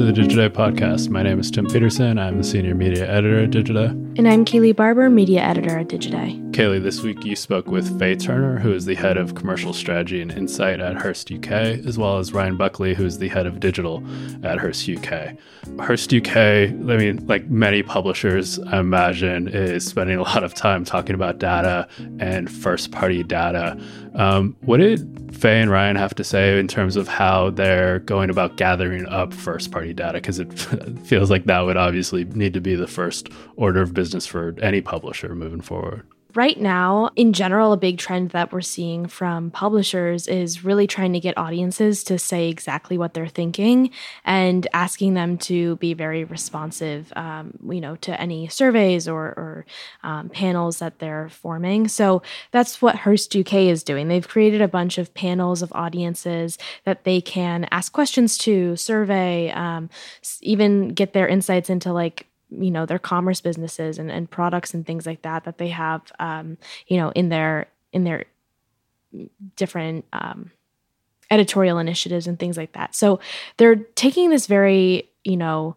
to the Digiday podcast. My name is Tim Peterson. I'm the senior media editor at Digiday. And I'm Kayleigh Barber, media editor at Digiday. Kayleigh, this week you spoke with Faye Turner, who is the head of commercial strategy and insight at Hearst UK, as well as Ryan Buckley, who is the head of digital at Hearst UK. Hearst UK, I mean, like many publishers, I imagine, is spending a lot of time talking about data and first party data. Um, what did Faye and Ryan have to say in terms of how they're going about gathering up first party data? Because it feels like that would obviously need to be the first order of business for any publisher moving forward. Right now, in general, a big trend that we're seeing from publishers is really trying to get audiences to say exactly what they're thinking and asking them to be very responsive, um, you know, to any surveys or, or um, panels that they're forming. So that's what Hearst UK is doing. They've created a bunch of panels of audiences that they can ask questions to, survey, um, even get their insights into like you know their commerce businesses and, and products and things like that that they have um, you know in their in their different um, editorial initiatives and things like that. So they're taking this very you know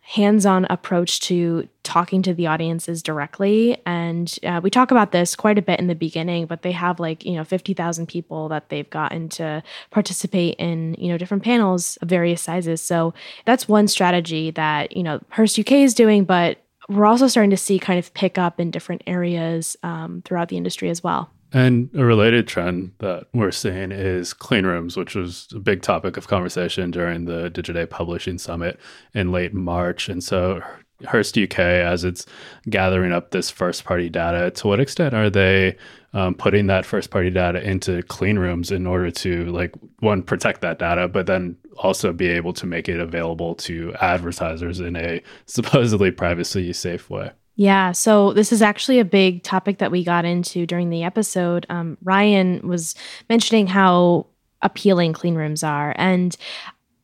hands-on approach to talking to the audiences directly. And uh, we talk about this quite a bit in the beginning but they have like you know 50,000 people that they've gotten to participate in you know different panels of various sizes. So that's one strategy that you know Hearst UK is doing but we're also starting to see kind of pick up in different areas um, throughout the industry as well. And a related trend that we're seeing is clean rooms, which was a big topic of conversation during the Digiday Publishing Summit in late March. And so Hearst UK, as it's gathering up this first party data, to what extent are they um, putting that first party data into clean rooms in order to, like, one, protect that data, but then also be able to make it available to advertisers in a supposedly privacy safe way? Yeah, so this is actually a big topic that we got into during the episode. Um, Ryan was mentioning how appealing clean rooms are. And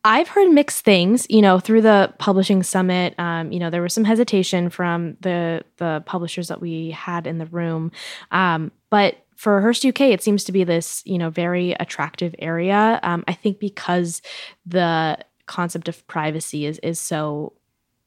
I've heard mixed things, you know, through the publishing summit. Um, you know, there was some hesitation from the the publishers that we had in the room, um, but for Hearst UK, it seems to be this, you know, very attractive area. Um, I think because the concept of privacy is is so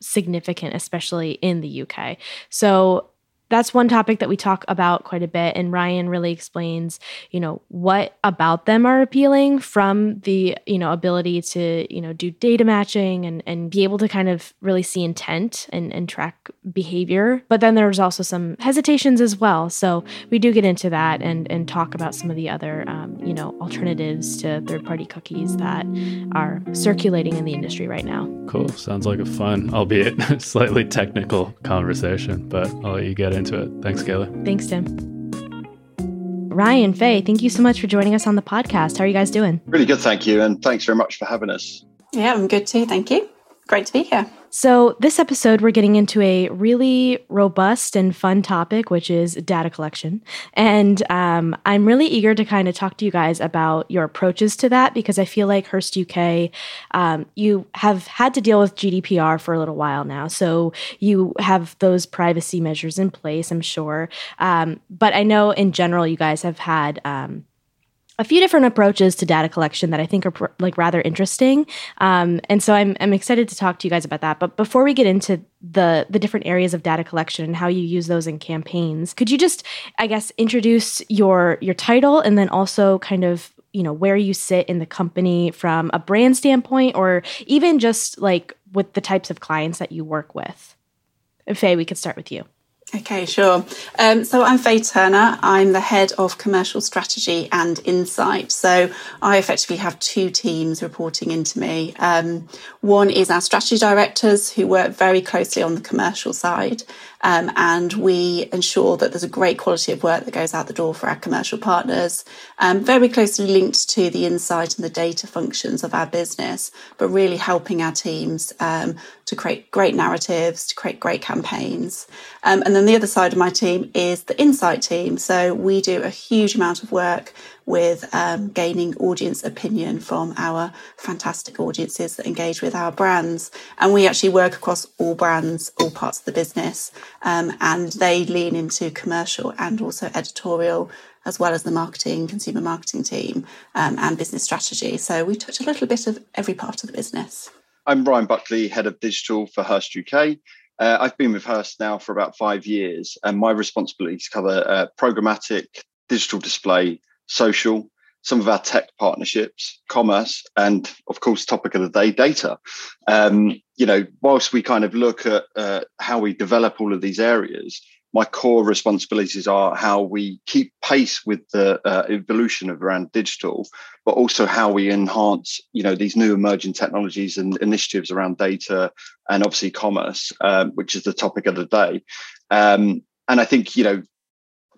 significant, especially in the UK. So that's one topic that we talk about quite a bit and ryan really explains you know what about them are appealing from the you know ability to you know do data matching and and be able to kind of really see intent and, and track behavior. But then there's also some hesitations as well. So we do get into that and and talk about some of the other um, you know alternatives to third party cookies that are circulating in the industry right now. Cool. Sounds like a fun albeit slightly technical conversation but i'll let you get into it. Thanks, Kayla. Thanks, Tim. Ryan, Faye, thank you so much for joining us on the podcast. How are you guys doing? Really good, thank you. And thanks very much for having us. Yeah, I'm good too. Thank you. Great to be here. So, this episode, we're getting into a really robust and fun topic, which is data collection. And um, I'm really eager to kind of talk to you guys about your approaches to that because I feel like Hearst UK, um, you have had to deal with GDPR for a little while now. So, you have those privacy measures in place, I'm sure. Um, but I know in general, you guys have had um, a few different approaches to data collection that I think are like rather interesting. Um, and so I'm, I'm excited to talk to you guys about that. But before we get into the the different areas of data collection and how you use those in campaigns, could you just, I guess, introduce your your title and then also kind of you know where you sit in the company from a brand standpoint, or even just like with the types of clients that you work with? Faye, we could start with you. Okay, sure. Um, so I'm Faye Turner. I'm the head of commercial strategy and insight. So I effectively have two teams reporting into me. Um, one is our strategy directors who work very closely on the commercial side. Um, and we ensure that there's a great quality of work that goes out the door for our commercial partners, um, very closely linked to the insight and the data functions of our business, but really helping our teams um, to create great narratives, to create great campaigns. Um, and then the other side of my team is the insight team. So we do a huge amount of work with um, gaining audience opinion from our fantastic audiences that engage with our brands. And we actually work across all brands, all parts of the business, um, and they lean into commercial and also editorial. As well as the marketing, consumer marketing team, um, and business strategy. So we touch a little bit of every part of the business. I'm Ryan Buckley, head of digital for Hearst UK. Uh, I've been with Hearst now for about five years, and my responsibilities cover uh, programmatic, digital display, social, some of our tech partnerships, commerce, and of course, topic of the day, data. Um, you know, whilst we kind of look at uh, how we develop all of these areas, my core responsibilities are how we keep pace with the uh, evolution of around digital, but also how we enhance, you know, these new emerging technologies and initiatives around data and obviously commerce, um, which is the topic of the day. Um, and I think, you know,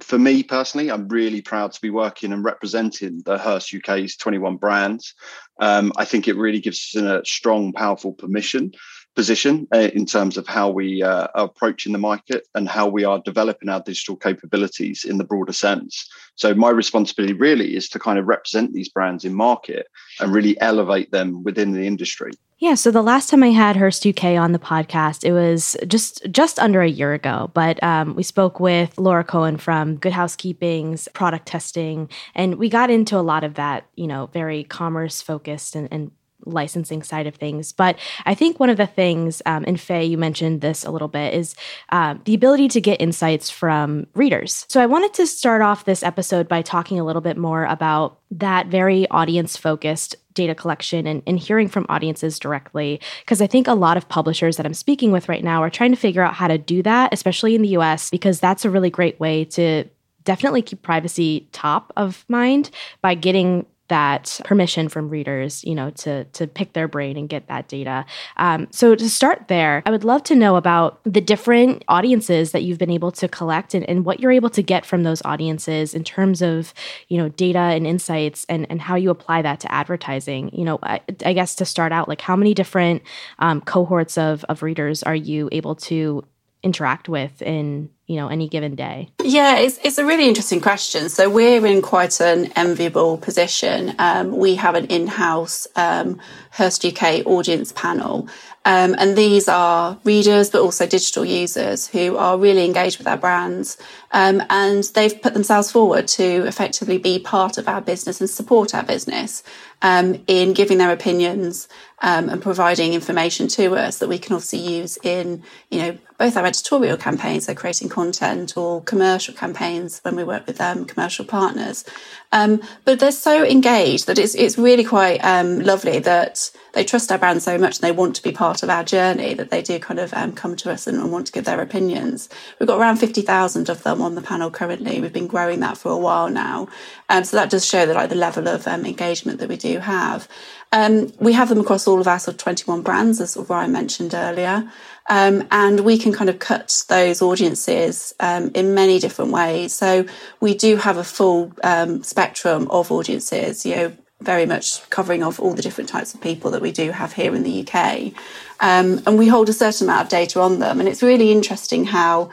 for me personally, I'm really proud to be working and representing the Hearst UK's 21 brands. Um, I think it really gives us a strong, powerful permission position uh, in terms of how we uh, are approaching the market and how we are developing our digital capabilities in the broader sense. So my responsibility really is to kind of represent these brands in market and really elevate them within the industry. Yeah, so the last time I had Hearst UK on the podcast, it was just just under a year ago. But um, we spoke with Laura Cohen from Good Housekeeping's product testing, and we got into a lot of that, you know, very commerce focused and, and licensing side of things. But I think one of the things, um, and Faye, you mentioned this a little bit, is uh, the ability to get insights from readers. So I wanted to start off this episode by talking a little bit more about that very audience focused data collection and, and hearing from audiences directly. Because I think a lot of publishers that I'm speaking with right now are trying to figure out how to do that, especially in the US, because that's a really great way to definitely keep privacy top of mind by getting that permission from readers, you know, to to pick their brain and get that data. Um, so to start there, I would love to know about the different audiences that you've been able to collect and, and what you're able to get from those audiences in terms of, you know, data and insights and, and how you apply that to advertising. You know, I, I guess to start out, like how many different um, cohorts of, of readers are you able to interact with in you know any given day? Yeah it's, it's a really interesting question. So we're in quite an enviable position. Um, we have an in-house um, hearst uk audience panel. Um, and these are readers, but also digital users who are really engaged with our brands. Um, and they've put themselves forward to effectively be part of our business and support our business um, in giving their opinions um, and providing information to us that we can obviously use in, you know, both our editorial campaigns, so creating content, or commercial campaigns when we work with um, commercial partners. Um, but they're so engaged that it's it's really quite um, lovely that they trust our brand so much and they want to be part of our journey that they do kind of come to us and, and, want to give their opinions. We've got around fifty thousand of them on the panel currently. We've been growing that for a while now, um, so that does show that like the level of um, engagement that we do have. Um, we have them across all of our sort of 21 brands, as sort of Ryan mentioned earlier. Um, and we can kind of cut those audiences um, in many different ways. So we do have a full um, spectrum of audiences, you know, very much covering off all the different types of people that we do have here in the UK. Um, and we hold a certain amount of data on them. And it's really interesting how,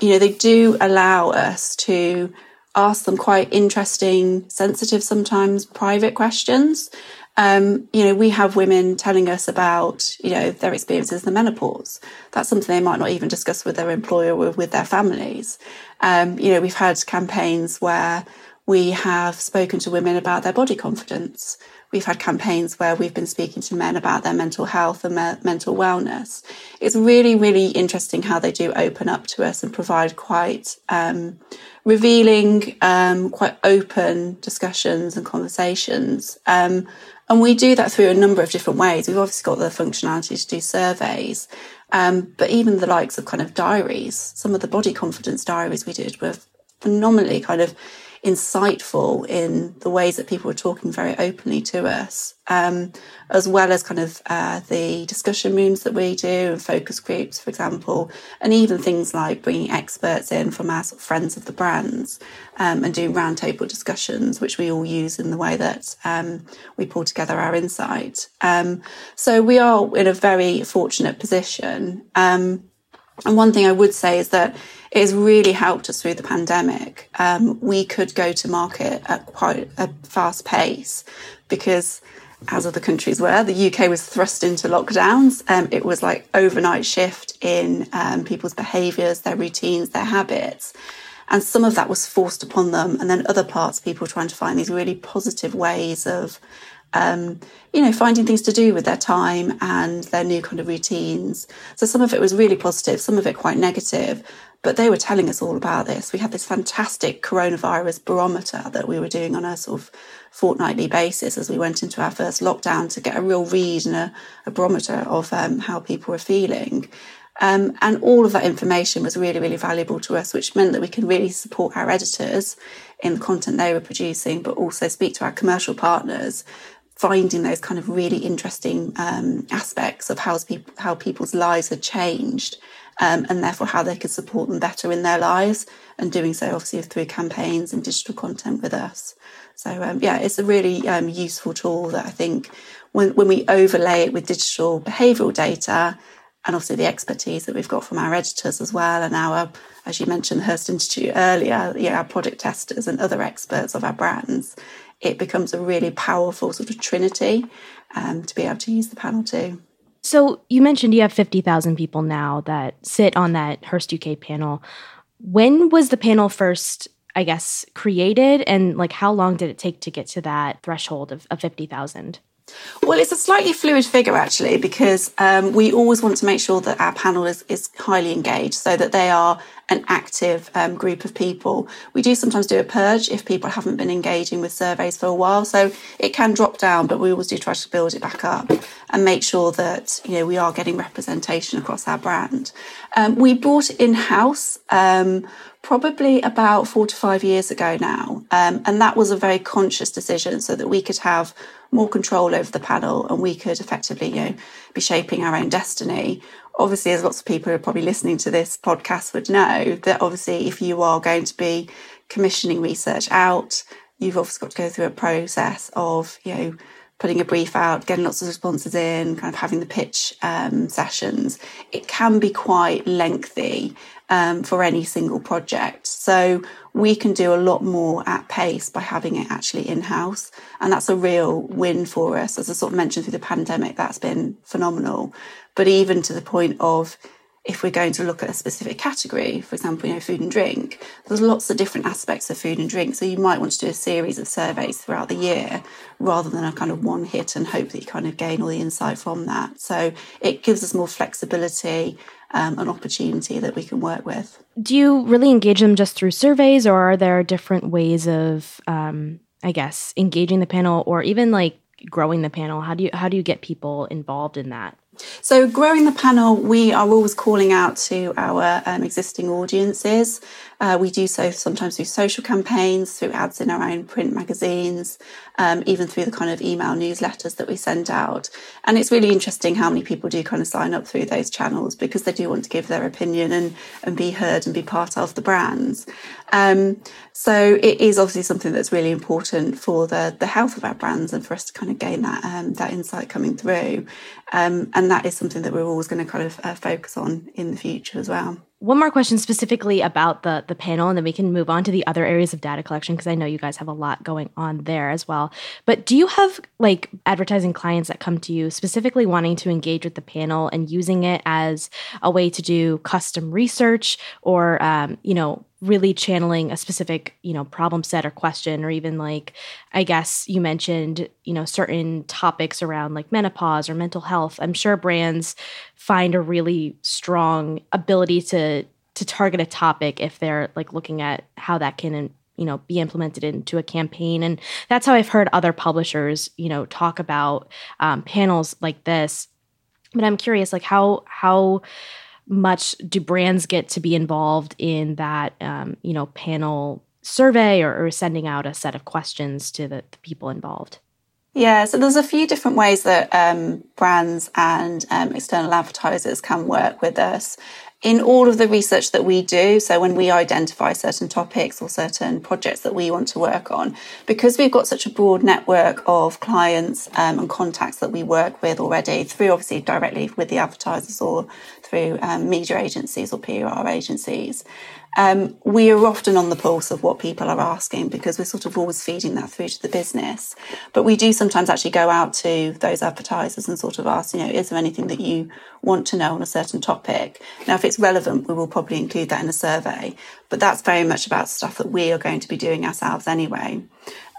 you know, they do allow us to ask them quite interesting, sensitive, sometimes private questions. Um, you know, we have women telling us about, you know, their experiences in the menopause. That's something they might not even discuss with their employer or with their families. Um, you know, we've had campaigns where we have spoken to women about their body confidence. We've had campaigns where we've been speaking to men about their mental health and me- mental wellness. It's really, really interesting how they do open up to us and provide quite um, revealing, um, quite open discussions and conversations. Um, and we do that through a number of different ways. We've obviously got the functionality to do surveys, um, but even the likes of kind of diaries, some of the body confidence diaries we did were phenomenally kind of insightful in the ways that people were talking very openly to us, um, as well as kind of uh, the discussion rooms that we do and focus groups, for example, and even things like bringing experts in from our sort of friends of the brands um, and doing roundtable discussions, which we all use in the way that um, we pull together our insight. Um, so we are in a very fortunate position. Um, and one thing I would say is that it has really helped us through the pandemic. Um, we could go to market at quite a fast pace because, as other countries were, the UK was thrust into lockdowns. Um, it was like overnight shift in um, people's behaviours, their routines, their habits. And some of that was forced upon them. And then other parts, people trying to find these really positive ways of um, you know, finding things to do with their time and their new kind of routines. So some of it was really positive, some of it quite negative, but they were telling us all about this. We had this fantastic coronavirus barometer that we were doing on a sort of fortnightly basis as we went into our first lockdown to get a real read and a, a barometer of um, how people were feeling. Um, and all of that information was really, really valuable to us, which meant that we can really support our editors in the content they were producing, but also speak to our commercial partners, finding those kind of really interesting um, aspects of how, people, how people's lives had changed. Um, and therefore how they could support them better in their lives and doing so obviously through campaigns and digital content with us. So um, yeah, it's a really um, useful tool that I think when, when we overlay it with digital behavioural data and obviously the expertise that we've got from our editors as well, and our, as you mentioned, the Hearst Institute earlier, yeah, our product testers and other experts of our brands, it becomes a really powerful sort of trinity um, to be able to use the panel too. So you mentioned you have 50,000 people now that sit on that Hearst UK panel. When was the panel first, I guess, created? And like how long did it take to get to that threshold of, of 50,000? Well, it's a slightly fluid figure actually, because um, we always want to make sure that our panel is, is highly engaged so that they are an active um, group of people. We do sometimes do a purge if people haven't been engaging with surveys for a while. So it can drop down, but we always do try to build it back up and make sure that, you know, we are getting representation across our brand. Um, we brought in house um, probably about four to five years ago now. Um, and that was a very conscious decision so that we could have more control over the panel and we could effectively, you know, be shaping our own destiny. Obviously, as lots of people who are probably listening to this podcast would know, that obviously if you are going to be commissioning research out, you've obviously got to go through a process of, you know, putting a brief out, getting lots of responses in, kind of having the pitch um, sessions. It can be quite lengthy um, for any single project. So we can do a lot more at pace by having it actually in house. And that's a real win for us. As I sort of mentioned through the pandemic, that's been phenomenal. But even to the point of if we're going to look at a specific category, for example, you know, food and drink, there's lots of different aspects of food and drink. So you might want to do a series of surveys throughout the year rather than a kind of one hit and hope that you kind of gain all the insight from that. So it gives us more flexibility um, an opportunity that we can work with. Do you really engage them just through surveys, or are there different ways of, um, I guess, engaging the panel, or even like growing the panel? How do you how do you get people involved in that? So, growing the panel, we are always calling out to our um, existing audiences. Uh, we do so sometimes through social campaigns, through ads in our own print magazines, um, even through the kind of email newsletters that we send out. And it's really interesting how many people do kind of sign up through those channels because they do want to give their opinion and, and be heard and be part of the brands. Um, so it is obviously something that's really important for the, the health of our brands and for us to kind of gain that, um, that insight coming through. Um, and that is something that we're always going to kind of uh, focus on in the future as well one more question specifically about the the panel and then we can move on to the other areas of data collection because i know you guys have a lot going on there as well but do you have like advertising clients that come to you specifically wanting to engage with the panel and using it as a way to do custom research or um, you know really channeling a specific you know problem set or question or even like i guess you mentioned you know certain topics around like menopause or mental health. I'm sure brands find a really strong ability to to target a topic if they're like looking at how that can you know be implemented into a campaign. And that's how i've heard other publishers you know talk about um, panels like this. But i'm curious like how how much do brands get to be involved in that um, you know panel survey or, or, sending out a set of questions to the, the, people involved? Yeah so there's a few different ways that um, brands and um, external advertisers can work with us. In all of the research that we do, so when we identify certain topics or certain projects that we want to work on, because we've got such a broad network of clients um, and contacts that we work with already through obviously directly with the advertisers or through um, media agencies or PR agencies, um, we are often on the pulse of what people are asking because we're sort of always feeding that through to the business. But we do sometimes actually go out to those advertisers and sort of ask, you know, is there anything that you want to know on a certain topic? Now, if it's relevant, we will probably include that in a survey, but that's very much about stuff that we are going to be doing ourselves anyway.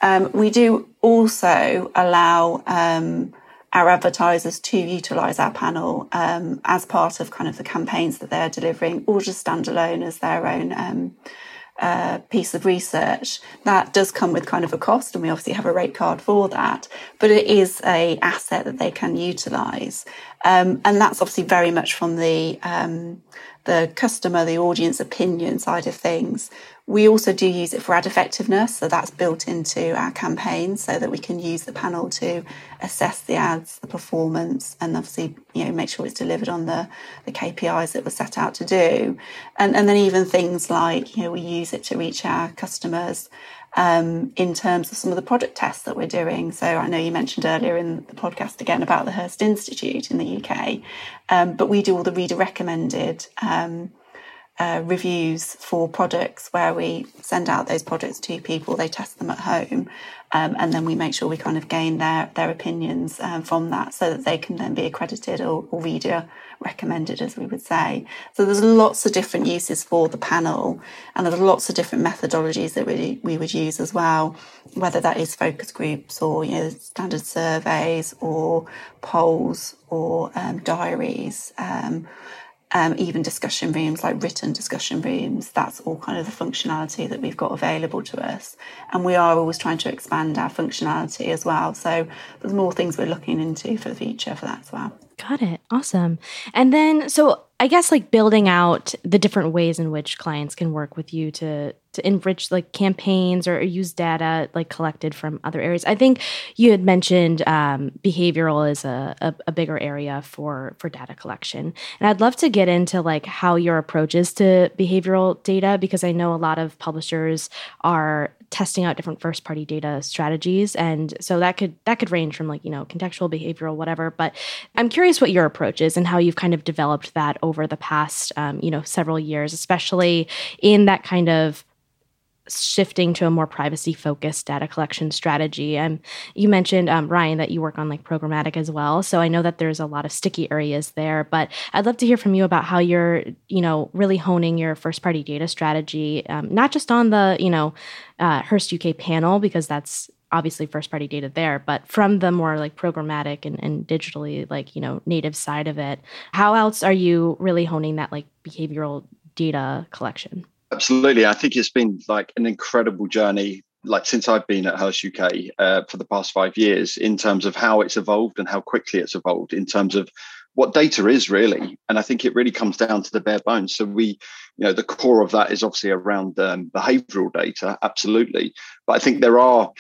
Um, we do also allow um, our advertisers to utilize our panel um, as part of kind of the campaigns that they're delivering or just standalone as their own um, uh, piece of research. That does come with kind of a cost and we obviously have a rate card for that but it is a asset that they can utilize. Um, and that's obviously very much from the um, the customer the audience opinion side of things we also do use it for ad effectiveness, so that's built into our campaigns so that we can use the panel to assess the ads, the performance, and obviously, you know, make sure it's delivered on the, the KPIs that we're set out to do. And, and then even things like, you know, we use it to reach our customers um, in terms of some of the product tests that we're doing. So I know you mentioned earlier in the podcast again about the Hearst Institute in the UK, um, but we do all the reader recommended. Um, uh, reviews for products where we send out those products to people, they test them at home, um, and then we make sure we kind of gain their their opinions um, from that, so that they can then be accredited or, or reader recommended, as we would say. So there's lots of different uses for the panel, and there's lots of different methodologies that we we would use as well, whether that is focus groups or you know standard surveys or polls or um, diaries. Um, even discussion rooms like written discussion rooms that's all kind of the functionality that we've got available to us. And we are always trying to expand our functionality as well. So there's more things we're looking into for the future for that as well got it. Awesome. And then so I guess like building out the different ways in which clients can work with you to to enrich like campaigns or use data like collected from other areas. I think you had mentioned um, behavioral is a, a, a, bigger area for for data collection, and I'd love to get into like how your approach is to behavioral data because I know a lot of publishers are testing out different first party data strategies. And so that could that could range from like you know contextual behavioral whatever. But i'm curious what your approach is and how you've kind of developed that over the past um, you know several years especially in that kind of shifting to a more privacy focused data collection strategy. And you mentioned um, ryan that you work on like programmatic as well. So i know that there's a lot of sticky areas there but i'd love to hear from you about how you're you know really honing your first party data strategy um, not just on the you know uh, hearst uk panel because that's obviously first party data there but from the more like programmatic and, and digitally like you know native side of it. How else are you really honing that like behavioral data collection Absolutely. I think it's been like an incredible journey, like since I've been at Hearst UK uh, for the past five years, in terms of how it's evolved and how quickly it's evolved, in terms of what data is really. And I think it really comes down to the bare bones. So we, you know, the core of that is obviously around um, behavioral data, absolutely. But I think there are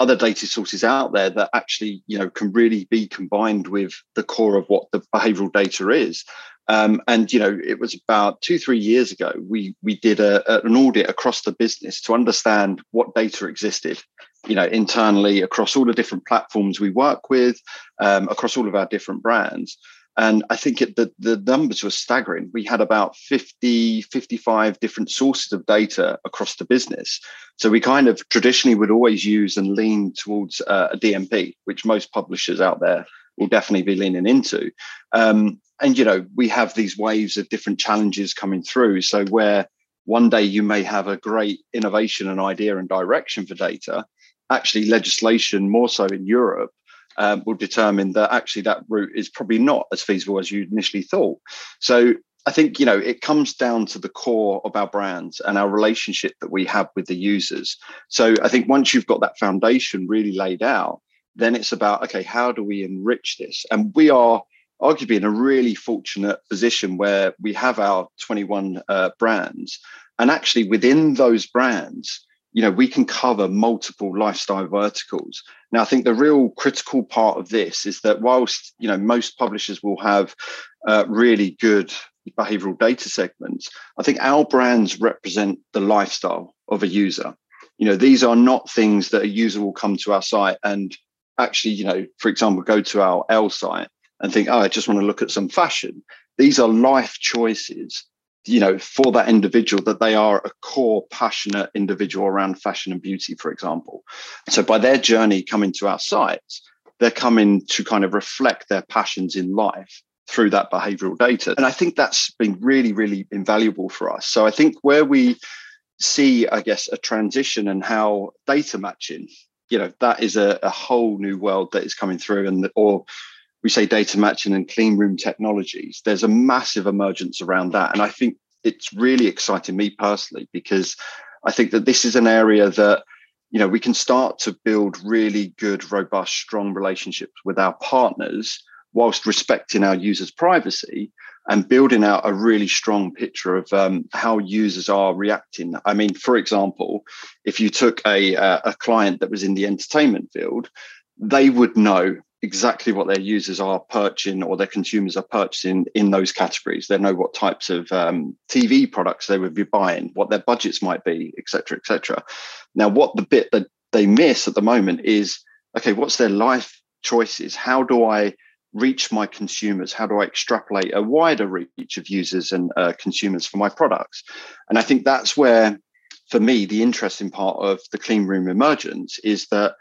other data sources out there that actually you know can really be combined with the core of what the behavioral data is um, and you know, it was about two, three years ago. We we did a, an audit across the business to understand what data existed, you know, internally across all the different platforms we work with, um, across all of our different brands. And I think it, the, the numbers were staggering. We had about 50, 55 different sources of data across the business. So we kind of traditionally would always use and lean towards uh, a DMP, which most publishers out there will definitely be leaning into. Um, and you know we have these waves of different challenges coming through. So where one day you may have a great innovation and idea and direction for data actually legislation more so in europe um, will determine that actually that route is probably not as feasible as you initially thought. So i think you know it comes down to the core of our brands and our relationship that we have with the users. So i think once you've got that foundation really laid out then it's about okay how do we enrich this? And we are arguably in a really fortunate position where we have our 21 uh, brands. And actually within those brands you know we can cover multiple lifestyle verticals. Now i think the real critical part of this is that whilst you know most publishers will have uh, really good behavioral data segments i think our brands represent the lifestyle of a user. You know these are not things that a user will come to our site and actually you know for example go to our Elle site and think, oh, I just want to look at some fashion. These are life choices, you know, for that individual that they are a core passionate individual around fashion and beauty, for example. So by their journey coming to our sites, they're coming to kind of reflect their passions in life through that behavioral data. And I think that's been really, really invaluable for us. So I think where we see, I guess, a transition and how data matching you know that is a, a whole new world that is coming through, and or we say data matching and clean room technologies. There's a massive emergence around that, and I think it's really exciting me personally because I think that this is an area that you know we can start to build really good, robust, strong relationships with our partners whilst respecting our users' privacy and building out a really strong picture of um, how users are reacting. I mean, for example, if you took a, a client that was in the entertainment field, they would know exactly what their users are purchasing or their consumers are purchasing in those categories. They know what types of um, TV products they would be buying, what their budgets might be, etc., etc. Now, what the bit that they miss at the moment is okay, what's their life choices? How do I reach my consumers? How do I extrapolate a wider reach of users and uh, consumers for my products? And I think that's where, for me, the interesting part of the clean room emergence is that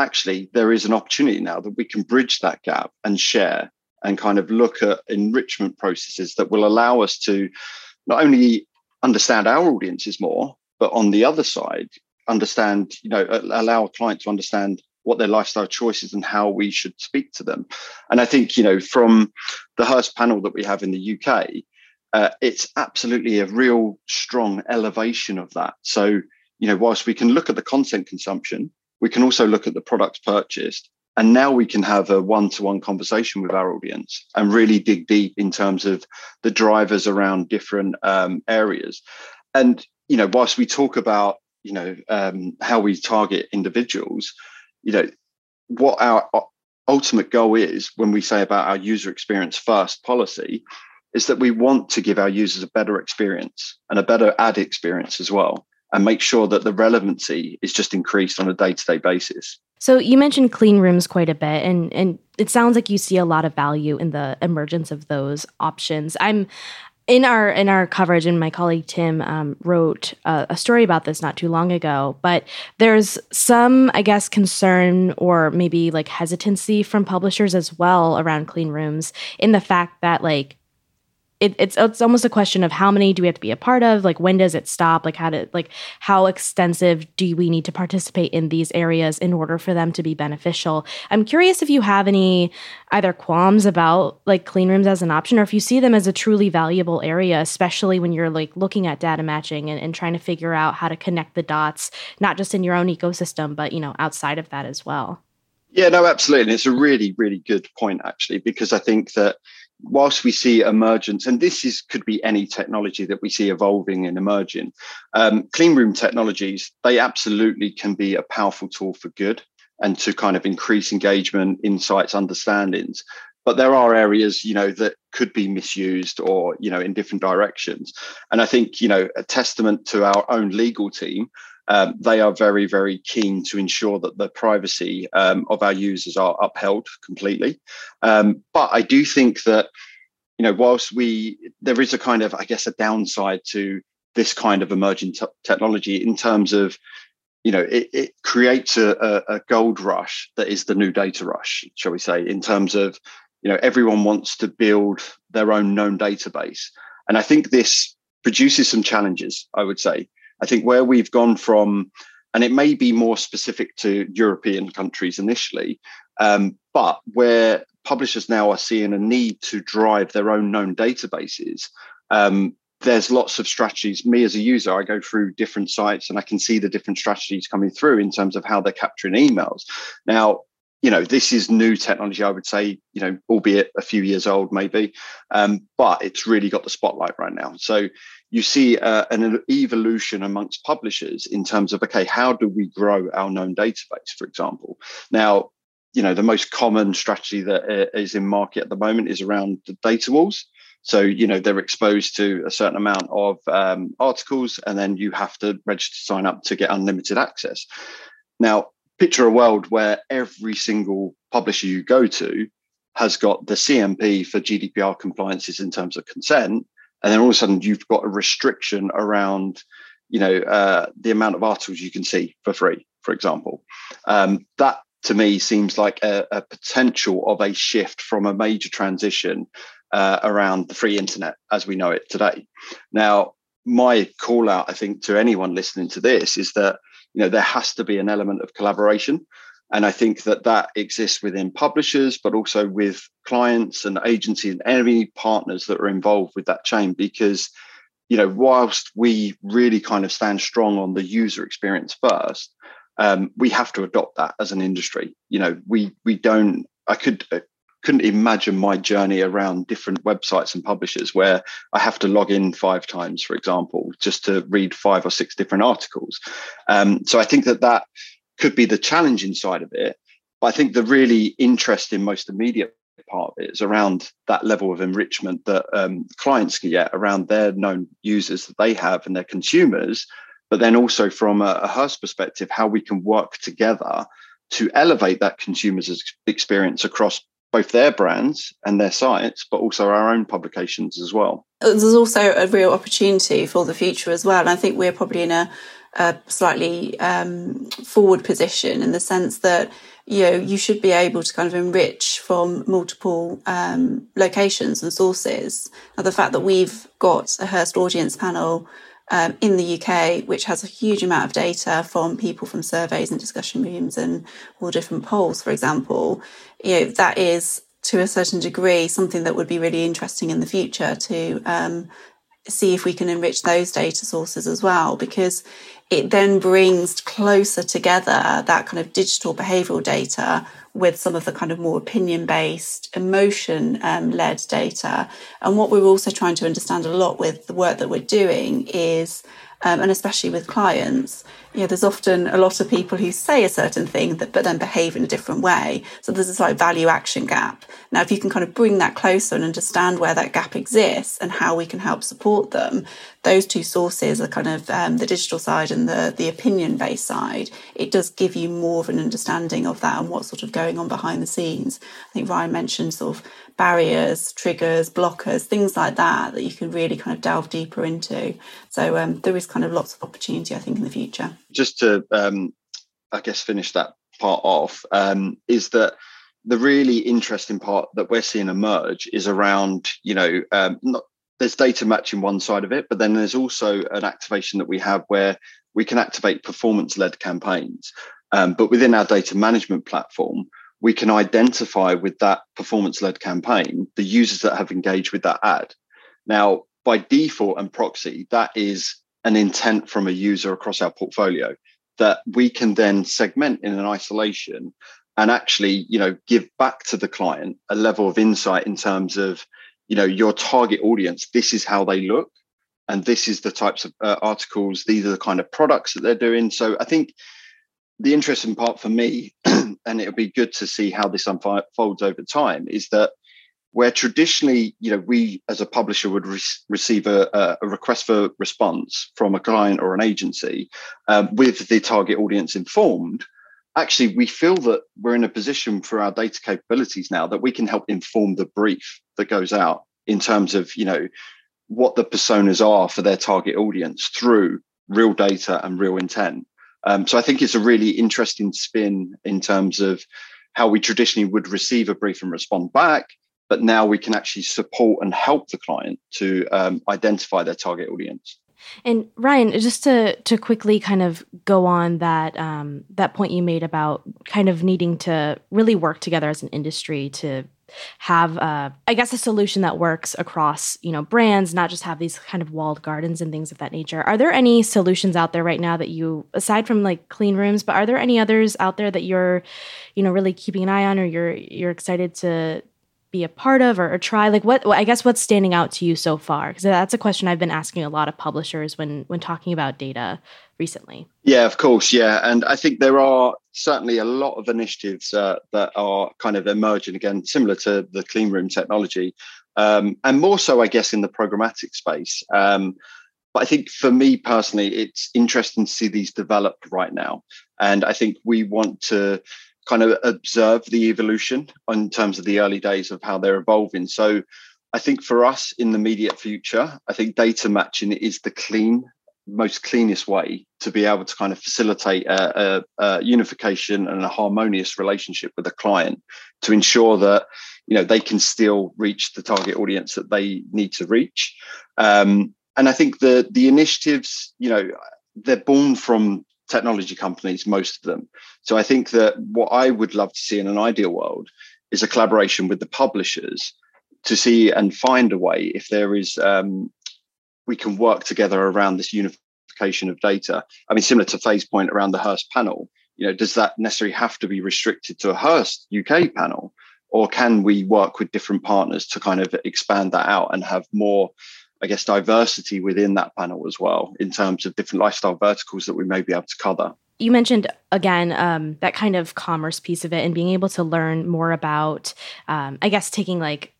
actually there is an opportunity now that we can bridge that gap and share and kind of look at enrichment processes that will allow us to not only understand our audiences more, but on the other side, understand, you know, allow a client to understand what their lifestyle choices and how we should speak to them. And I think, you know, from the Hearst panel that we have in the UK, uh, it's absolutely a real strong elevation of that. So, you know, whilst we can look at the content consumption, we can also look at the products purchased. And now we can have a one to one conversation with our audience and really dig deep in terms of the drivers around different um, areas. And, you know, whilst we talk about, you know, um, how we target individuals, you know, what our ultimate goal is when we say about our user experience first policy is that we want to give our users a better experience and a better ad experience as well and make sure that the relevancy is just increased on a day-to-day basis so you mentioned clean rooms quite a bit and and it sounds like you see a lot of value in the emergence of those options i'm in our in our coverage, and my colleague Tim um, wrote a, a, story about this not too long ago. But there's some, I guess, concern or maybe like hesitancy from publishers as well around clean rooms in the fact that like it, it's it's almost a question of how many do we have to be a part of? Like when does it stop? Like how to like how extensive do we need to participate in these areas in order for them to be beneficial? I'm curious if you have any either qualms about like clean rooms as an option or if you see them as a truly valuable area especially when you're like looking at data matching and, and trying to figure out how to connect the dots not just in your own ecosystem but you know outside of that as well. Yeah no absolutely. It's a really really good point actually because i think that whilst we see emergence, and this is could be any technology that we see evolving and emerging, um, clean room technologies they absolutely can be a powerful tool for good and to kind of increase engagement, insights, understandings. But there are areas, you know, that could be misused or, you know, in different directions. And I think, you know, a testament to our own legal team um, they are very, very keen to ensure that the privacy um, of our users are upheld completely. Um, but I do think that, you know, whilst we, there is a kind of, I guess, a downside to this kind of emerging t- technology in terms of, you know, it, it creates a, a gold rush that is the new data rush, shall we say, in terms of, you know, everyone wants to build their own known database. And I think this produces some challenges, I would say. I think where we've gone from, and it may be more specific to European countries initially, um, but where publishers now are seeing a need to drive their own known databases. Um, there's lots of strategies. Me as a user, I go through different sites and I can see the different strategies coming through in terms of how they're capturing emails. Now, you know, this is new technology, I would say, you know, albeit a few years old, maybe, um, but it's really got the spotlight right now. So you see uh, an evolution amongst publishers in terms of, okay, how do we grow our known database, for example? Now, you know, the most common strategy that uh, in market at the moment is around the data walls. So, you know, they're exposed to a certain amount of um, articles, and then you have to register sign up to get unlimited access. Now, picture a world where every single publisher you go to has got the CMP for GDPR compliances in terms of consent, and then all of a sudden you've got a restriction around, you know, uh, the amount of articles you can see for free, for example. Um, that to me seems like a, a, potential of a shift from a major transition uh, around the free internet as we know it today. Now, my call out, I think, to anyone listening to this is that you know there has to be an element of collaboration and i think that that exists within publishers but also with clients and agencies and any partners that are involved with that chain because you know whilst we really kind of stand strong on the user experience first um, we have to adopt that as an industry you know we we don't i could uh, couldn't imagine my journey around different websites and publishers where I have to log in five times, for example, just to read five or six different articles. Um, so I think that that could be the challenging side of it. But I think the really interesting, most immediate part of it is around that level of enrichment that um, clients can get around their known users that they have and their consumers. But then also from a, a Hearst perspective, how we can work together to elevate that consumer's experience across both their brands and their sites, but also our own publications as well. There's also a real opportunity for the future as well. And I think we're probably in a, a slightly um, forward position in the sense that you know you should be able to kind of enrich from multiple um, locations and sources. Now, the fact that we've got a Hearst audience panel um, in the UK, which has a huge amount of data from people from surveys and discussion rooms and all different polls, for example, you know, that is to a certain degree something that would be really interesting in the future to um, see if we can enrich those data sources as well, because it then brings closer together that kind of digital behavioral data with some of the kind of more opinion based, emotion um, led data. And what we're also trying to understand a lot with the work that we're doing is um, and especially with clients, you know, there's often a lot of people who say a certain thing that, but then behave in a different way. So there's this like value action gap. Now, if you can kind of bring that closer and understand where that gap exists and how we can help support them, those two sources are kind of um, the digital side and the the opinion based side. It does give you more of an understanding of that and what's sort of going on behind the scenes. I think Ryan mentioned sort of barriers, triggers, blockers, things like that that you can really kind of delve deeper into. So um, there is kind of lots of opportunity, I think, in the future. Just to, um, I guess, finish that part off, um, is that the really interesting part that we're seeing emerge is around, you know, um, not, there's data matching one side of it, but then there's also an activation that we have where we can activate performance led campaigns. Um, but within our data management platform, we can identify with that performance led campaign the users that have engaged with that ad. Now, by default and proxy, that is an intent from a user across our portfolio that we can then segment in an isolation and actually, you know, give back to the client a level of insight in terms of, you know, your target audience. This is how they look, and this is the types of uh, articles. These are the kind of products that they're doing. So I think the interesting part for me, and it'll be good to see how this unfolds over time, is that where traditionally, you know, we as a publisher would re- receive a, a, request for response from a client or an agency um, with the target audience informed, actually, we feel that we're in a position for our data capabilities now that we can help inform the brief that goes out in terms of, you know, what the personas are for their target audience through real data and real intent. Um, so I think it's a really interesting spin in terms of how we traditionally would receive a brief and respond back, but now we can actually support and help the client to um, identify their target audience. And Ryan, just to to quickly kind of go on that um, that point you made about kind of needing to really work together as an industry to have uh, i guess a solution that works across you know brands not just have these kind of walled gardens and things of that nature. Are there any solutions out there right now that you aside from like clean rooms but are there any others out there that you're you know really keeping an eye on or you're you're excited to be a part of or, or try? Like what i guess what's standing out to you so far? Because that's a question i've been asking a lot of publishers when when talking about data recently. Yeah of course yeah. And i think there are certainly a lot of initiatives uh, that are kind of emerging again similar to the clean room technology um, and more so i guess in the programmatic space. Um, but I think for me personally, it's interesting to see these developed right now. And I think we want to kind of observe the evolution in terms of the early days of how they're evolving. So I think for us in the immediate future, I think data matching is the clean, most cleanest way to be able to kind of facilitate a, a, a unification and a harmonious relationship with a client to ensure that you know they can still reach the target audience that they need to reach. Um, and I think the the initiatives, you know, they're born from technology companies, most of them. So I think that what I would love to see in an ideal world is a collaboration with the publishers to see and find a way if there is um, we can work together around this unification of data. I mean, similar to Faye's point around the Hearst panel, you know, does that necessarily have to be restricted to a Hearst UK panel? Or can we work with different partners to kind of expand that out and have more, I guess, diversity within that panel as well in terms of different lifestyle verticals that we may be able to cover? you mentioned again um, that kind of commerce piece of it and being able to learn more about um, i guess taking like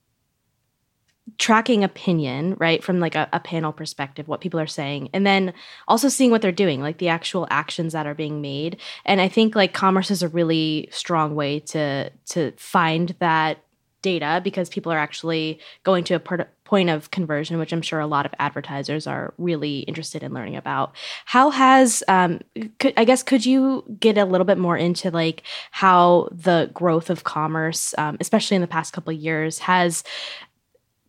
tracking opinion, right, from like a, a, panel perspective, what people are saying, and then also seeing what they're doing, like the actual actions that are being made. And I think like commerce is a really strong way to to find that data because people are actually going to a point of conversion, which I'm sure a lot of advertisers are really interested in learning about. How has, um, could, I guess, could you get a little bit more into like how the growth of commerce, um, especially in the past couple years, has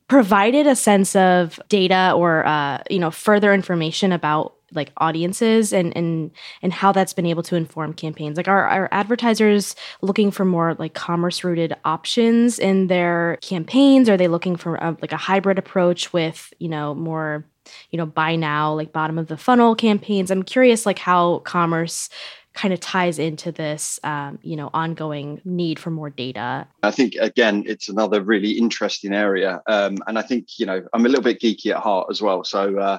provided a sense of data or uh, you know further information about like audiences and and and how that's been able to inform campaigns like are, are advertisers looking for more like commerce rooted options in their campaigns are they looking for a, like a hybrid approach with you know more you know buy now like bottom of the funnel campaigns i'm curious like how commerce kind of ties into this, um, you know, ongoing need for more data? I think again, it's another really interesting area, um, and I think you know I'm a little bit geeky at heart as well. So uh,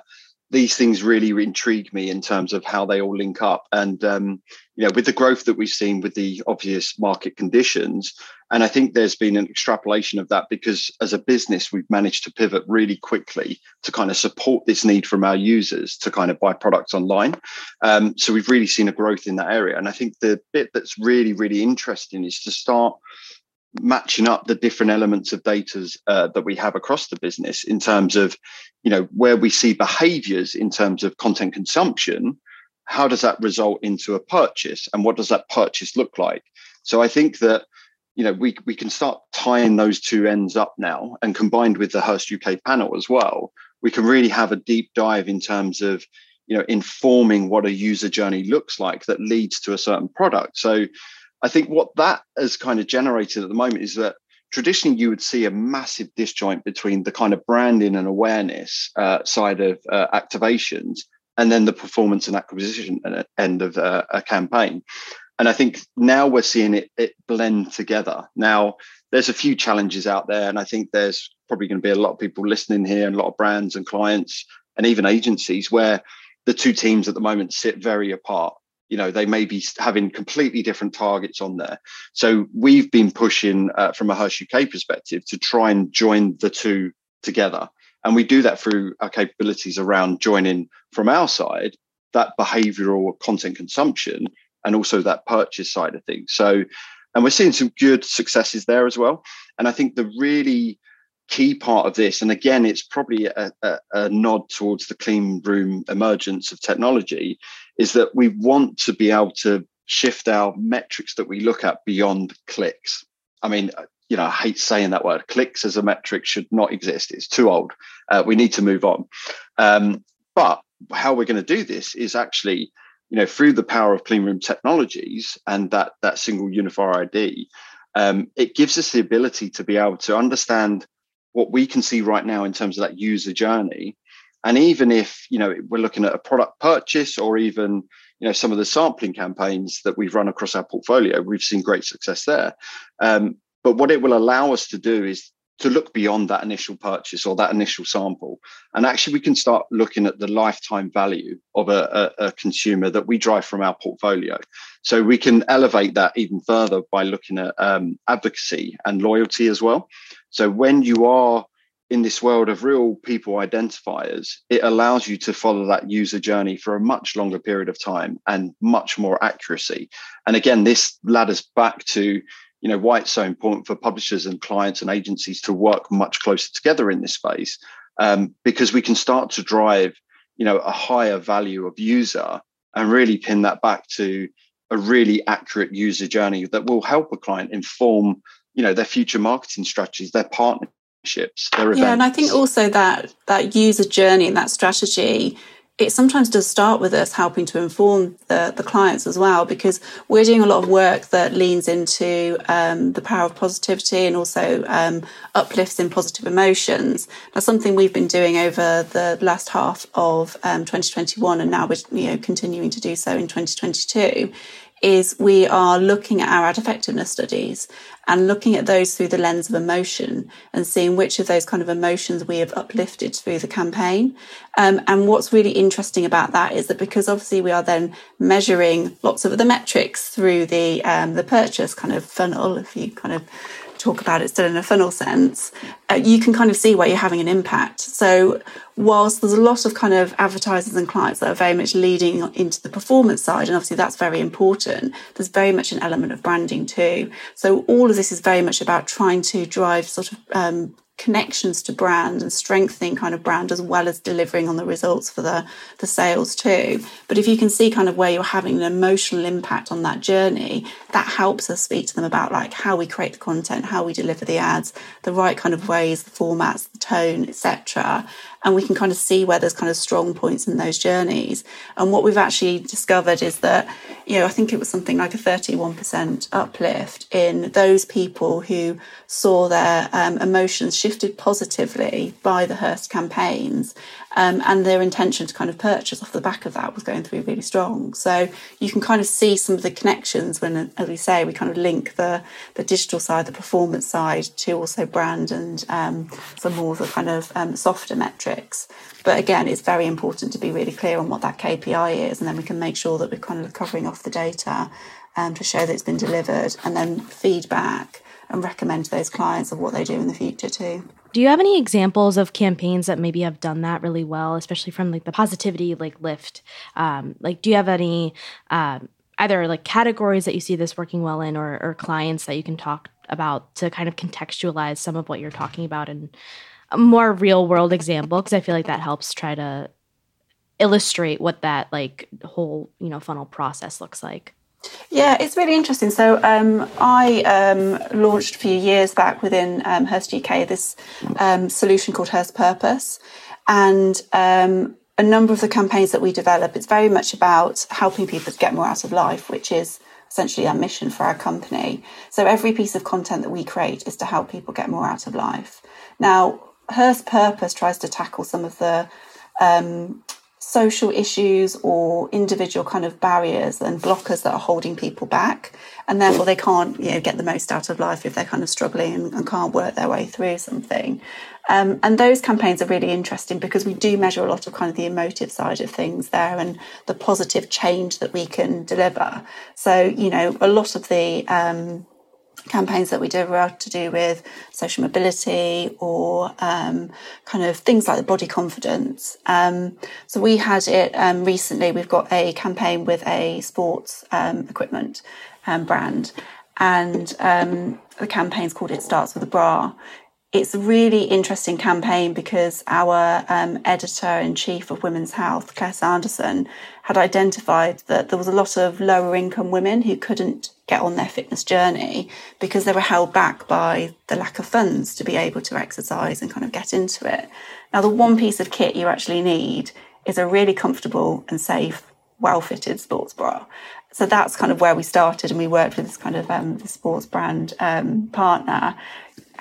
these things really intrigue me in terms of how they all link up. And um, you know, with the growth that we've seen with the obvious market conditions, and I think there's been an extrapolation of that because as a business, we've managed to pivot really quickly to kind of support this need from our users to kind of buy products online. Um, so we've really seen a growth in that area. And I think the bit that's really, really interesting is to start matching up the different elements of data uh, that we have across the business in terms of you know where we see behaviors in terms of content consumption how does that result into a purchase and what does that purchase look like? So i think that you know we, we can start tying those two ends up now and combined with the Hearst uk panel as well we can really have a deep dive in terms of you know informing what a user journey looks like that leads to a certain product. So I think what that has kind of generated at the moment is that traditionally you would see a massive disjoint between the kind of branding and awareness uh, side of uh, activations and then the performance and acquisition end of uh, a campaign. And I think now we're seeing it, it blend together. Now, there's a few challenges out there, and I think there's probably going to be a lot of people listening here and a lot of brands and clients and even agencies where the two teams at the moment sit very apart you know they may be having completely different targets on there. So we've been pushing uh, from a Hearst uk perspective to try and join the two together. And we do that through our capabilities around joining from our side that behavioral content consumption and also that purchase side of things. So and we're seeing some good successes there as well. And i think the really key part of this, and again, it's probably a, a, a, nod towards the clean room emergence of technology, is that we want to be able to shift our metrics that we look at beyond clicks. I mean, you know, I hate saying that word. Clicks as a metric should not exist. It's too old. Uh, we need to move on. Um, but how we're going to do this is actually, you know, through the power of clean room technologies and that that single unifier ID, um, it gives us the ability to be able to understand what we can see right now in terms of that user journey. And even if you know we're looking at a product purchase or even you know some of the sampling campaigns that we've run across our portfolio we've seen great success there. Um, but what it will allow us to do is to look beyond that initial purchase or that initial sample. And actually we can start looking at the lifetime value of a, a, a consumer that we drive from our portfolio. So we can elevate that even further by looking at um, advocacy and loyalty as well so when you are in this world of real people identifiers, it allows you to follow that user journey for a much longer period of time and much more accuracy. And again, this ladders back to you know why it's so important for publishers and clients and agencies to work much closer together in this space um, because we can start to drive you know a higher value of user and really pin that back to a really accurate user journey that will help a client inform you know their future marketing strategies their partnerships their events. yeah and i think also that that user journey and that strategy it sometimes does start with us helping to inform the, the clients as well, because we're doing a lot of work that leans into um, the power of positivity and also um, uplifts in positive emotions. That's something we've been doing over the last half of um, 2021, and now we're you know continuing to do so in 2022 is we are looking at our ad effectiveness studies and looking at those through the lens of emotion and seeing which of those kind of emotions we have uplifted through the campaign. Um, and what's really interesting about that is that because obviously we are then measuring lots of the metrics through the um, the purchase kind of funnel, if you kind of talk about it still in a funnel sense, uh, you can kind of see where you're having an impact. So, whilst there's a lot of kind of advertisers and clients that are very much leading into the performance side, and obviously that's very important, there's very much an element of branding too. So, all of this is very much about trying to drive sort of um, connections to brand and strengthening kind of brand as well as delivering on the results for the the sales too. But if you can see kind of where you're having an emotional impact on that journey that helps us speak to them about like how we create the content how we deliver the ads the right kind of ways the formats the tone etc and we can kind of see where there's kind of strong points in those journeys. And what we've actually discovered is that, you know, I think it was something like a 31% uplift in those people who saw their um, emotions shifted positively by the Hearst campaigns um, and their intention to kind of purchase off the back of that was going through really strong. So you can kind of see some of the connections when, as we say, we kind of link the the digital side, the performance side, to also brand and um, some more of the kind of um, softer metrics. But again, it's very important to be really clear on what that KPI is, and then we can make sure that we're kind of covering off the data um, to show that it's been delivered, and then feedback and recommend to those clients of what they do in the future too. Do you have any examples of campaigns that maybe have done that really well, especially from like the positivity like lift? Um, like, do you have any um, either like categories that you see this working well in, or, or clients that you can talk about to kind of contextualize some of what you're talking about in a more real world example? Because I feel like that helps try to illustrate what that like whole you know funnel process looks like. Yeah, it's really interesting. So um, I um, launched a few years back within um, Hearst UK this um, solution called Hearst Purpose, and um, a number of the campaigns that we develop, it's very much about helping people to get more out of life, which is essentially our mission for our company. So every piece of content that we create is to help people get more out of life. Now, Hearst Purpose tries to tackle some of the um, social issues or individual kind of barriers and blockers that are holding people back. And therefore they can't you know get the most out of life if they're kind of struggling and, can't work their way through something. Um, and those campaigns are really interesting because we do measure a lot of kind of the emotive side of things there and the positive change that we can deliver. So you know a lot of the um, campaigns that we do were to do with social mobility or um, kind of things like the body confidence. Um, so we had it um, recently. We've got a campaign with a sports um, equipment um, brand, and um, the campaign's called "It Starts with a Bra." It's a really interesting campaign because our editor in chief of Women's Health, Claire Sanderson, had identified that there was a lot of lower income women who couldn't get on their fitness journey because they were held back by the lack of funds to be able to exercise and kind of get into it. Now, the one piece of kit you actually need is a really comfortable and safe, well fitted sports bra. So that's kind of where we started, and we worked with this kind of um, sports brand um, partner,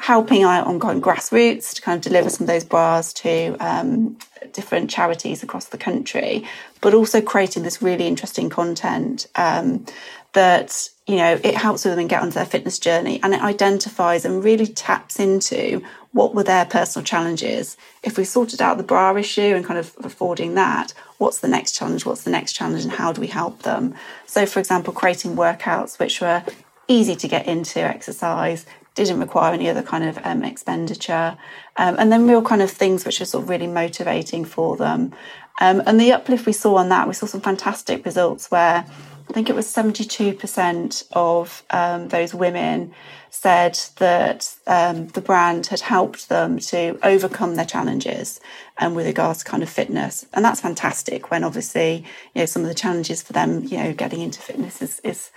helping out on going grassroots to kind of deliver some of those bras to um, different charities across the country, but also creating this really interesting content um, that you know it helps with them get onto their fitness journey and it identifies and really taps into what were their personal challenges. If we sorted out the bra issue and kind of affording that what's the next challenge? What's the next challenge and how do we help them? So for example creating workouts which were easy to get into exercise didn't require any other kind of um, expenditure um, and then real kind of things which are sort of really motivating for them um, and the uplift we saw on that we saw some fantastic results where I think it was 72% of um, those women said that um, the brand had helped them to overcome their challenges and um, with regards to kind of fitness. And that's fantastic when obviously, you know, some of the challenges for them, you know, getting into fitness is, is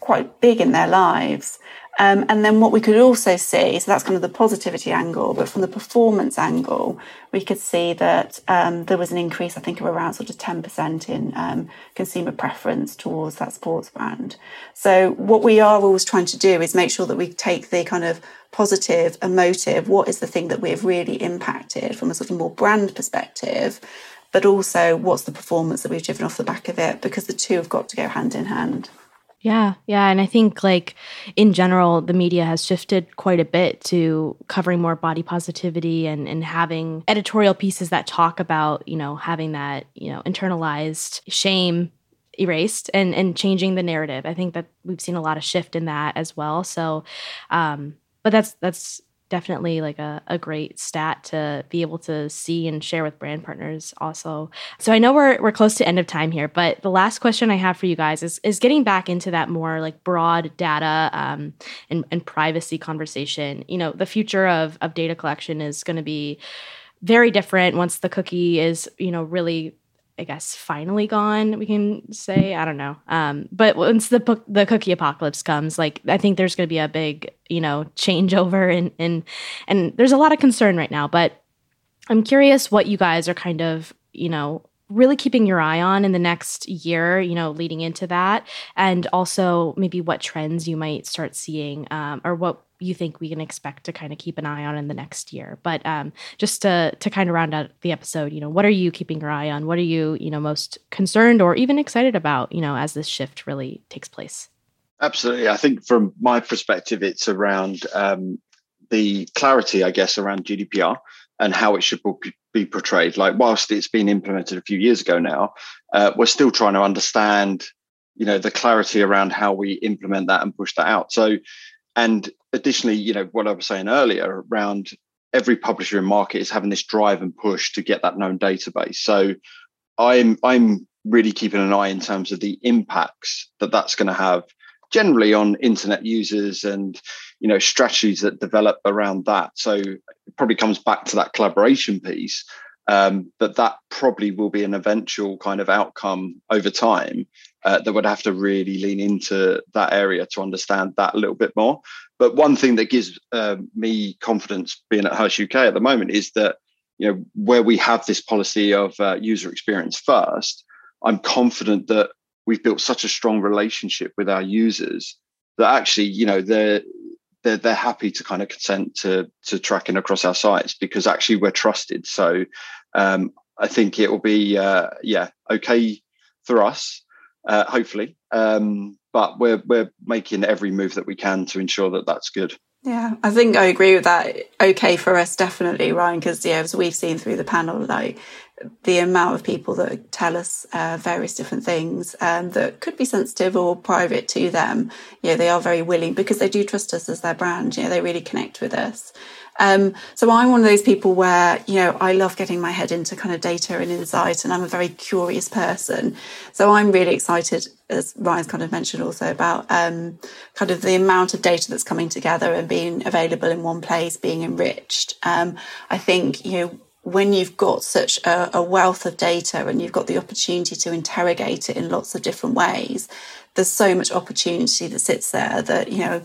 quite big in their lives. Um, and then what we could also see, so that's kind of the positivity angle, but from the performance angle, we could see that um, there was an increase, I think, of around sort of 10% in um, consumer preference towards that sports brand. So what we are always trying to do is make sure that we take the kind of positive, emotive, what is the thing that we've really impacted from a sort of more brand perspective, but also what's the performance that we've driven off the back of it, because the two have got to go hand in hand. Yeah, yeah. And I think, like, in general, the media has shifted quite a bit to covering more body positivity and, and having editorial pieces that talk about, you know, having that, you know, internalized shame erased and, and changing the narrative. I think that we've seen a lot of shift in that as well. So, um, but that's, that's, definitely like a, a great stat to be able to see and share with brand partners also. So I know we're we're close to end of time here, but the last question I have for you guys is is getting back into that more like broad data um, and, and privacy conversation. You know, the future of of data collection is going to be very different once the cookie is you know really I guess finally gone. We can say I don't know. Um, but once the the cookie apocalypse comes, like I think there's going to be a big you know changeover and and and there's a lot of concern right now. But I'm curious what you guys are kind of you know really keeping your eye on in the next year, you know, leading into that, and also maybe what trends you might start seeing, um, or what you think we can expect to kind of keep an eye on in the next year. But um, just to to kind of round out the episode, you know, what are you keeping your eye on? What are you, you know, most concerned or even excited about, you know, as this shift really takes place? Absolutely, I think from my perspective, it's around um, the clarity, I guess, around GDPR and how it should be portrayed. Like, whilst it's been implemented a few years ago now, uh, we're still trying to understand, you know, the clarity around how we implement that and push that out. So, and additionally, you know, what I was saying earlier around every publisher in market is having this drive and push to get that known database. So, I'm I'm really keeping an eye in terms of the impacts that that's going to have generally on internet users and you know strategies that develop around that so it probably comes back to that collaboration piece um, but that probably will be an eventual kind of outcome over time uh, that would have to really lean into that area to understand that a little bit more. But one thing that gives uh, me confidence being at Hearst UK at the moment is that you know where we have this policy of uh, user experience first i'm confident that we've built such a strong relationship with our users that actually, you know, they're they're they're happy to kind of consent to to tracking across our sites because actually we're trusted. So um, I think it will be uh, yeah okay for us, uh, hopefully. Um, but we're we're making every move that we can to ensure that that's good. Yeah, I think I agree with that. Okay for us, definitely, Ryan, because yeah, as we've seen through the panel, like the amount of people that tell us uh, various different things um, that could be sensitive or private to them, you know, they are very willing because they do trust us as their brand. You know, they really connect with us. Um, so I'm one of those people where, you know, I love getting my head into kind of data and insight, and I'm a very curious person. So I'm really excited, as Ryan's kind of mentioned also, about um, kind of the amount of data that's coming together and being available in one place, being enriched. Um, I think, you know, when you've got such a, a, wealth of data and you've got the opportunity to interrogate it in lots of different ways, there's so much opportunity that sits there that, you know,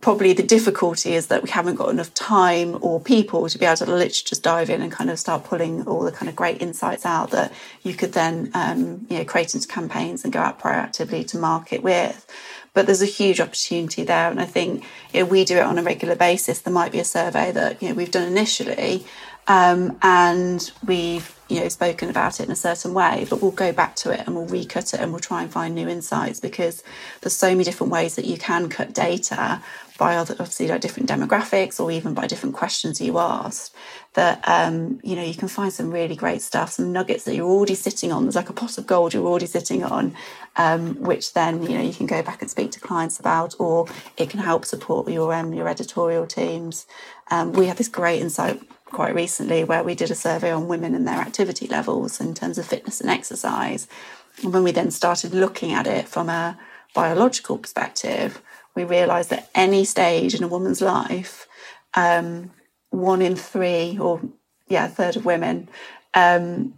probably the difficulty is that we haven't got enough time or people to be able to literally just dive in and kind of start pulling all the kind of great insights out that you could then um, you know create into campaigns and go out proactively to market with. But there's a huge opportunity there and i think know, we do it on a regular basis. There might be a survey that you know we've done initially um, and we've you know spoken about it in a certain way but we'll go back to it and we'll recut it and we'll try and find new insights because there's so many different ways that you can cut data by other obviously like different demographics or even by different questions you asked that um, you know you can find some really great stuff some nuggets that you're already sitting on. There's like a pot of gold you're already sitting on um, which then you know you can go back and speak to clients about or it can help support your um, your editorial teams. Um, we had this great insight quite recently where we did a survey on women and their activity levels in terms of fitness and exercise. And when we then started looking at it from a biological perspective, we realised that any stage in a woman's life, um, one in three, or yeah, a third of women, um,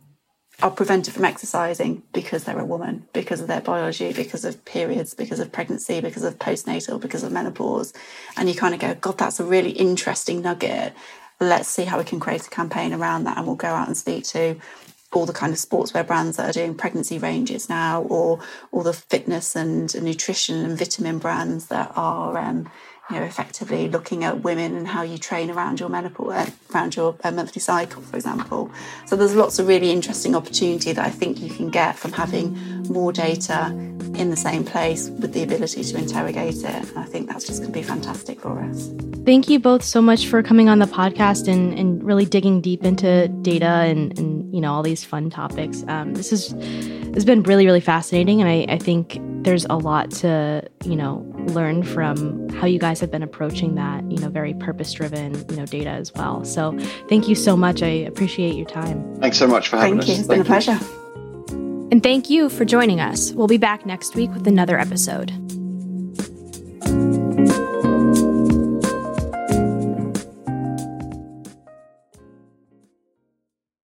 are prevented from exercising because they're a woman, because of their biology, because of periods, because of pregnancy, because of postnatal, because of menopause. And you kind of go, God, that's a really interesting nugget. Let's see how we can create a campaign around that. And we'll go out and speak to all the kind of sportswear brands that are doing pregnancy ranges now, or all the fitness and nutrition and vitamin brands that are um, you know, effectively looking at women and how you train around your menopause, uh, around your uh, monthly cycle, for example. So there's lots of really interesting opportunity that I think you can get from having more data in the same place with the ability to interrogate it. And I think that's just going to be fantastic for us. Thank you both so much for coming on the podcast and, and really digging deep into data and, and you know all these fun topics. Um, this is has been really really fascinating, and I, I think there's a lot to you know learn from how you guys have been approaching that you know very purpose driven you know data as well. So thank you so much. I appreciate your time. Thanks so much for having thank us. You. It's been thank a pleasure. And thank you for joining us. We'll be back next week with another episode.